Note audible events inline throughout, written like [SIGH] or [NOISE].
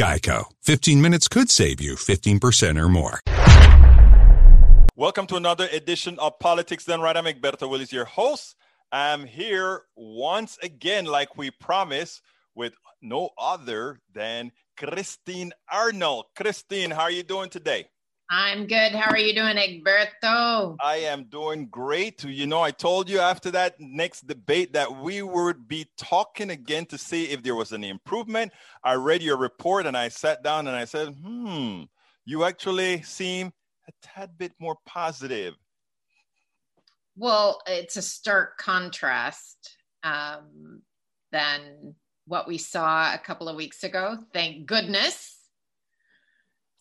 Geico. 15 minutes could save you 15% or more. Welcome to another edition of Politics Done Right. I'm Egberto Willies, your host. I'm here once again, like we promised, with no other than Christine Arnold. Christine, how are you doing today? I'm good. How are you doing, Egberto? I am doing great. You know, I told you after that next debate that we would be talking again to see if there was any improvement. I read your report and I sat down and I said, hmm, you actually seem a tad bit more positive. Well, it's a stark contrast um, than what we saw a couple of weeks ago. Thank goodness.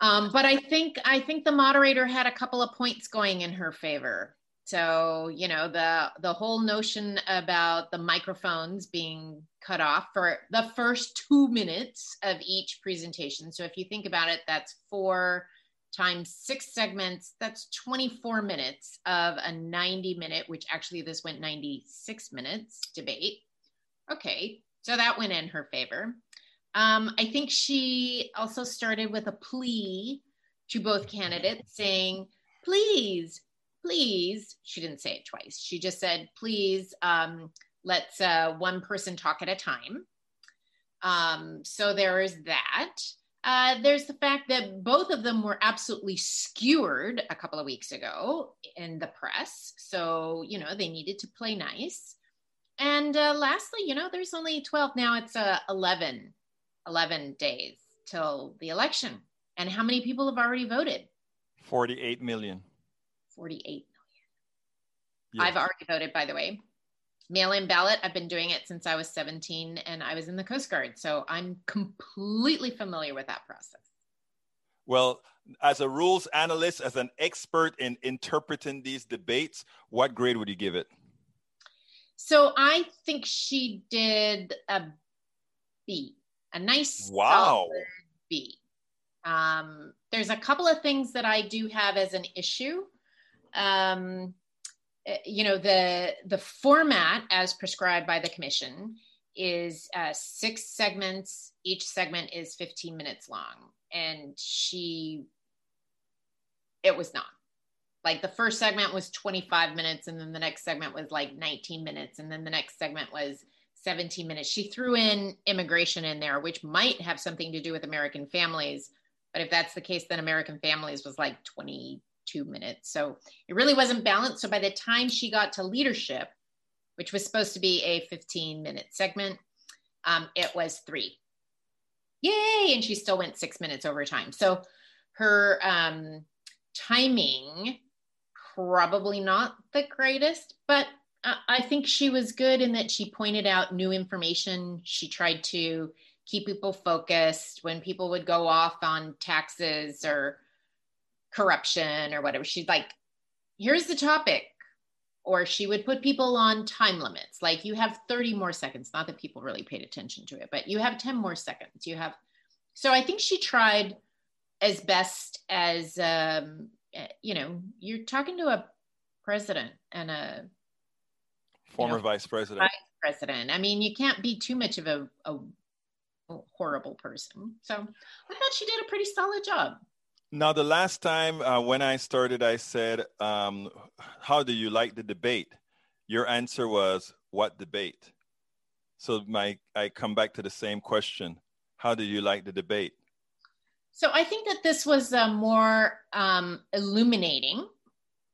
Um, but I think I think the moderator had a couple of points going in her favor. So you know the the whole notion about the microphones being cut off for the first two minutes of each presentation. So if you think about it, that's four times six segments. That's 24 minutes of a 90 minute, which actually this went 96 minutes debate. Okay, so that went in her favor. Um, I think she also started with a plea to both candidates saying, please, please, she didn't say it twice. She just said, please, um, let's uh, one person talk at a time. Um, so there is that. Uh, there's the fact that both of them were absolutely skewered a couple of weeks ago in the press. So, you know, they needed to play nice. And uh, lastly, you know, there's only 12 now, it's uh, 11 11 days till the election. And how many people have already voted? 48 million. 48 million. Yes. I've already voted, by the way. Mail in ballot, I've been doing it since I was 17 and I was in the Coast Guard. So I'm completely familiar with that process. Well, as a rules analyst, as an expert in interpreting these debates, what grade would you give it? So I think she did a B a nice wow B. Um, there's a couple of things that I do have as an issue. Um, eh, you know, the the format as prescribed by the commission is uh, six segments. Each segment is 15 minutes long, and she, it was not. Like the first segment was 25 minutes, and then the next segment was like 19 minutes, and then the next segment was 17 minutes. She threw in immigration in there, which might have something to do with American families. But if that's the case, then American families was like 22 minutes. So it really wasn't balanced. So by the time she got to leadership, which was supposed to be a 15 minute segment, um, it was three. Yay! And she still went six minutes over time. So her um, timing, probably not the greatest, but I think she was good in that she pointed out new information. She tried to keep people focused when people would go off on taxes or corruption or whatever. She's like, here's the topic. Or she would put people on time limits. Like you have 30 more seconds. Not that people really paid attention to it, but you have 10 more seconds. You have, so I think she tried as best as, um, eh, you know, you're talking to a president and a former you know, vice president. Vice president. I mean, you can't be too much of a, a horrible person. So I thought she did a pretty solid job. Now, the last time uh, when I started, I said, um, "How do you like the debate?" Your answer was, "What debate?" So my I come back to the same question: How do you like the debate? So I think that this was uh, more um, illuminating.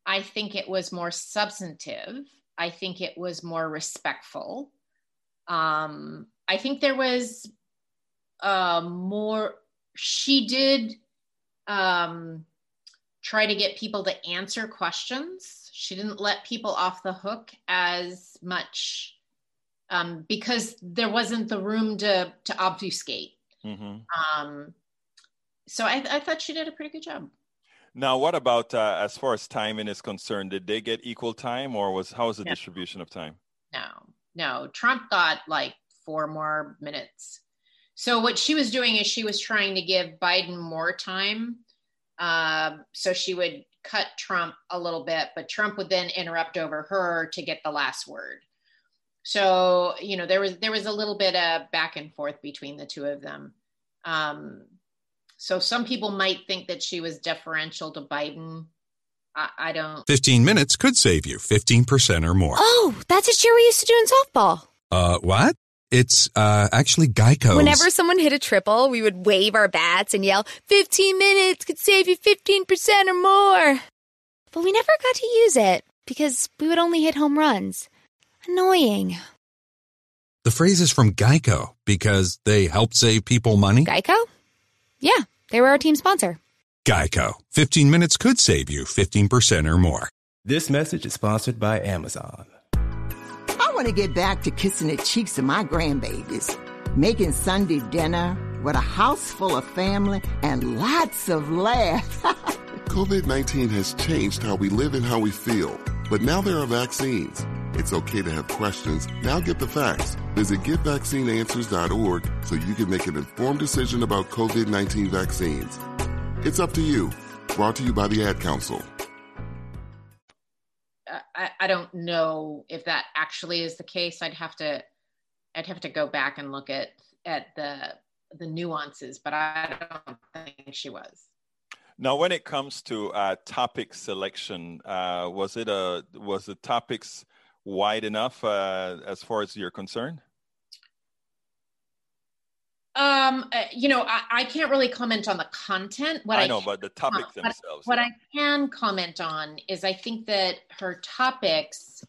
I think it was more substantive. I think it was more respectful. Um, I think there was uh, more, she did um, try to get people to answer questions. She didn't let people off the hook as much um, because there wasn't the room to, to obfuscate. Mm-hmm. Um, so I, I, thought she did a pretty good job. Now, what about uh, as far as timing is concerned? Did they get equal time, or was how was the no. distribution of time? No, no. Trump got like four more minutes. So what she was doing is she was trying to give Biden more time, uh, so she would cut Trump a little bit, but Trump would then interrupt over her to get the last word. So you know there was there was a little bit of back and forth between the two of them. Um, so some people might think that she was deferential to Biden. I, I don't. 15 minutes could save you 15% or more. Oh, that's a cheer we used to do in softball. Uh, what? It's uh, actually Geico. Whenever someone hit a triple, we would wave our bats and yell, 15 minutes could save you 15% or more. But we never got to use it because we would only hit home runs. Annoying. The phrase is from Geico because they help save people money. Geico? Yeah, they were our team sponsor. Geico. 15 minutes could save you 15% or more. This message is sponsored by Amazon. I want to get back to kissing the cheeks of my grandbabies, making Sunday dinner with a house full of family and lots of laughs. [LAUGHS] COVID 19 has changed how we live and how we feel, but now there are vaccines it's okay to have questions. Now get the facts. Visit getvaccineanswers.org so you can make an informed decision about COVID 19 vaccines. It's up to you. Brought to you by the Ad Council. I, I don't know if that actually is the case. I'd have to I'd have to go back and look at at the the nuances, but I don't think she was. Now, when it comes to uh, topic selection, uh, was it a was the topics wide enough uh, as far as you're concerned? Um, uh, you know, I, I, can't really comment on the content. What I, I know, but the topics uh, themselves. What, yeah. what I can comment on is I think that her topics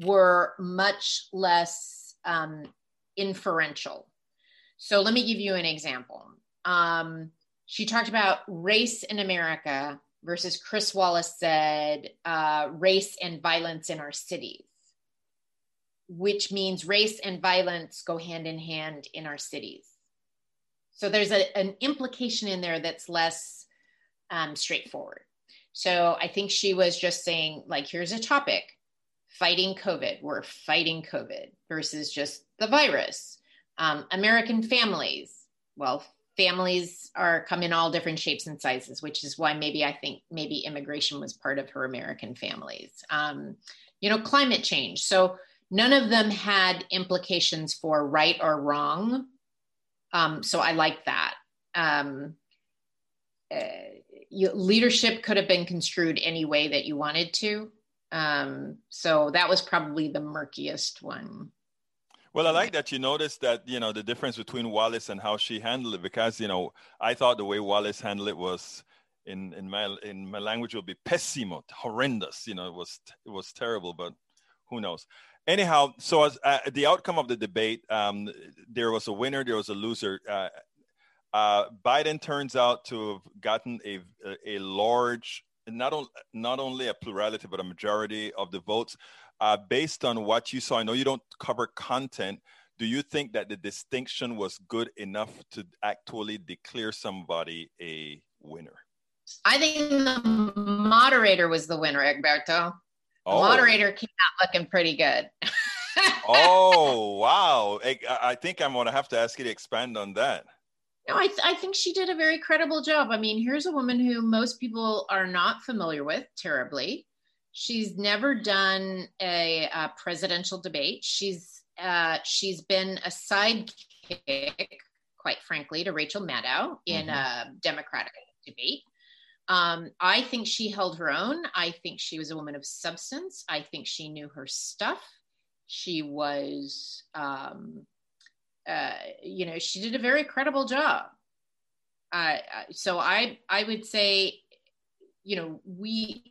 were much less um, inferential. So let me give you an example. Um, she talked about race in America versus Chris Wallace said uh, race and violence in our cities which means race and violence go hand in hand in our cities. So there's a, an implication in there that's less um, straightforward. So I think she was just saying, like, here's a topic fighting COVID. We're fighting COVID versus just the virus. Um, American families. Well, families are come in all different shapes and sizes, which is why maybe I think maybe immigration was part of her American families. Um, you know, climate change. So none of them had implications for right or wrong. Um, so I like that. Um, uh, you, leadership could have been construed any way that you wanted to. Um, so that was probably the murkiest one. Well, I like that you noticed that you know the difference between Wallace and how she handled it because you know I thought the way Wallace handled it was in in my in my language would be pessimo, horrendous. You know, it was it was terrible, but who knows? Anyhow, so as uh, the outcome of the debate, um, there was a winner, there was a loser. Uh, uh, Biden turns out to have gotten a a, large, not only not only a plurality but a majority of the votes. Uh, based on what you saw, I know you don't cover content. Do you think that the distinction was good enough to actually declare somebody a winner? I think the moderator was the winner, Egberto. Oh. moderator came out looking pretty good. [LAUGHS] oh wow! I, I, think I'm gonna have to ask you to expand on that. No, I, th- I think she did a very credible job. I mean, here's a woman who most people are not familiar with terribly. She's never done a, a presidential debate. She's uh, she's been a sidekick, quite frankly, to Rachel Maddow in mm-hmm. a Democratic debate. Um, I think she held her own. I think she was a woman of substance. I think she knew her stuff. She was, um, uh, you know, she did a very credible job. Uh, so I I would say, you know, we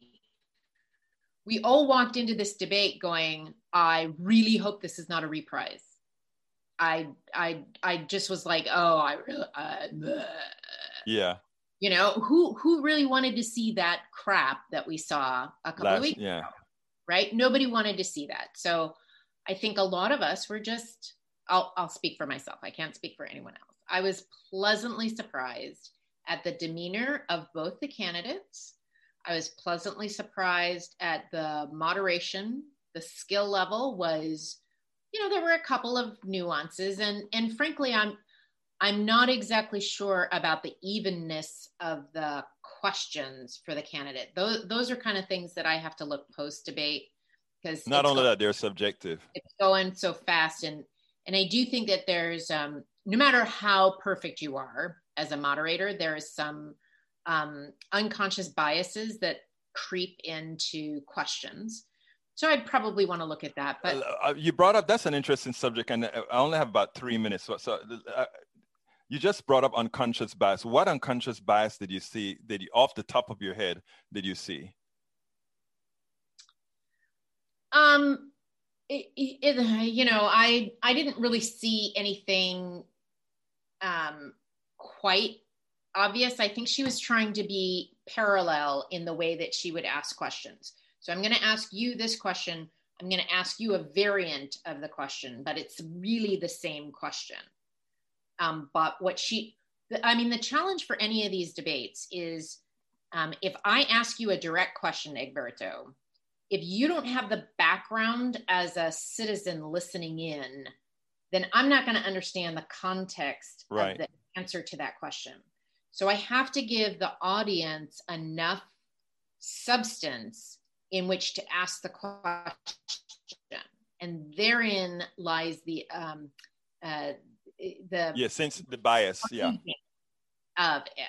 we all walked into this debate going, I really hope this is not a reprise. I I I just was like, oh, I really, uh, yeah. You know, who who really wanted to see that crap that we saw a couple Last, of weeks yeah. ago, right? Nobody wanted to see that. So I think a lot of us were just. I'll I'll speak for myself. I can't speak for anyone else. I was pleasantly surprised at the demeanor of both the candidates. I was pleasantly surprised at the moderation. The skill level was, you know, there were a couple of nuances, and and frankly, I'm I'm not exactly sure about the evenness of the questions for the candidate. Those those are kind of things that I have to look post debate because Not only that, they're subjective. it's going so fast, and and I do think that there's um, no matter how perfect you are as a moderator, there is some um, unconscious biases that creep into questions. So I'd probably want to look at that. But Uh, you brought up that's an interesting subject, and I only have about three minutes. So, so uh, you just brought up unconscious bias. What unconscious bias did you see? Did you, off the top of your head, did you see? um, it, it, you know, I I didn't really see anything um, quite obvious. I think she was trying to be parallel in the way that she would ask questions. So I'm going to ask you this question. I'm going to ask you a variant of the question, but it's really the same question. Um, but what she, I mean, the challenge for any of these debates is um, if I ask you a direct question, Egberto, if you don't have the background as a citizen listening in, then I'm not going to understand the context Right. of the answer to that question. So I have to give the audience enough substance in which to ask the question. And therein lies the um, uh, the Yeah, since the bias. Yeah. of it.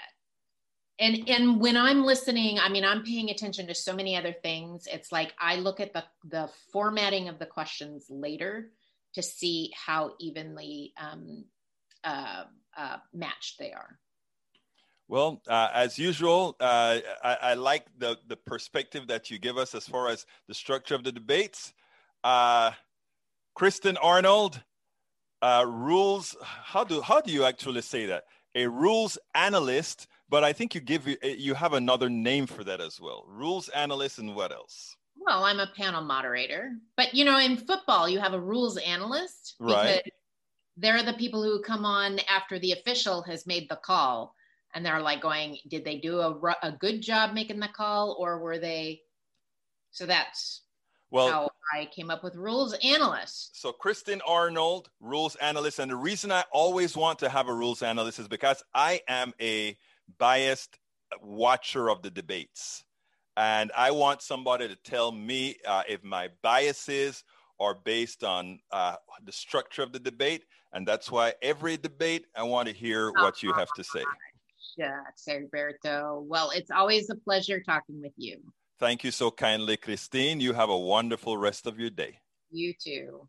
And and when I'm listening, I mean, I'm paying attention to so many other things. It's like I look at the the formatting of the questions later to see how evenly um, uh, uh, matched they are. Well, uh, as usual, uh, I, I like the, the perspective that you give us as far as the structure of the debates. Uh, Kristin Arnold, uh, rules. How do how do you actually say that? A rules analyst, but I think you give you have another name for that as well. Rules analyst, and what else? Well, I'm a panel moderator, but you know, in football, you have a rules analyst Right. they're the people who come on after the official has made the call, and they're like going, "Did they do a a good job making the call, or were they?" So that's Well, how I came up with rules analyst. So Kristin Arnold, rules analyst, and the reason I always want to have a rules analyst is because I am a biased watcher of the debates, and I want somebody to tell me uh, if my biases are based on uh, the structure of the debate, and that's why every debate I want to hear what you have to say. Shucks, Alberto. Well, it's always a pleasure talking with you. Thank you so kindly, Christine. You have a wonderful rest of your day. You too.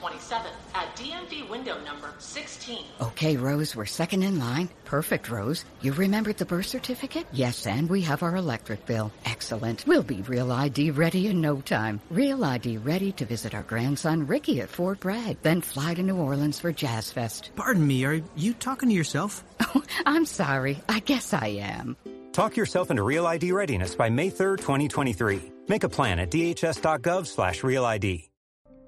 F27 at DMV window number 16. Okay, Rose, we're second in line. Perfect, Rose. You remembered the birth certificate? Yes, and we have our electric bill. Excellent. We'll be Real ID ready in no time. Real ID ready to visit our grandson Ricky at Fort Bragg, then fly to New Orleans for Jazz Fest. Pardon me, are you talking to yourself? [LAUGHS] Oh, I'm sorry. I guess I am. Talk yourself into Real ID readiness by May 3rd, 2023. Make a plan at dhs.gov slash real ID.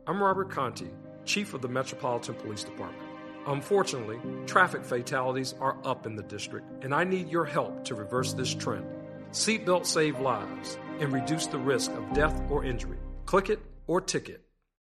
I'm Robert Contee, Chief of the Metropolitan Police Department. Unfortunately, traffic fatalities are up in the district, and I need your help to reverse this trend. Seatbelts save lives, and reduce the risk of death or injury. Click it or ticket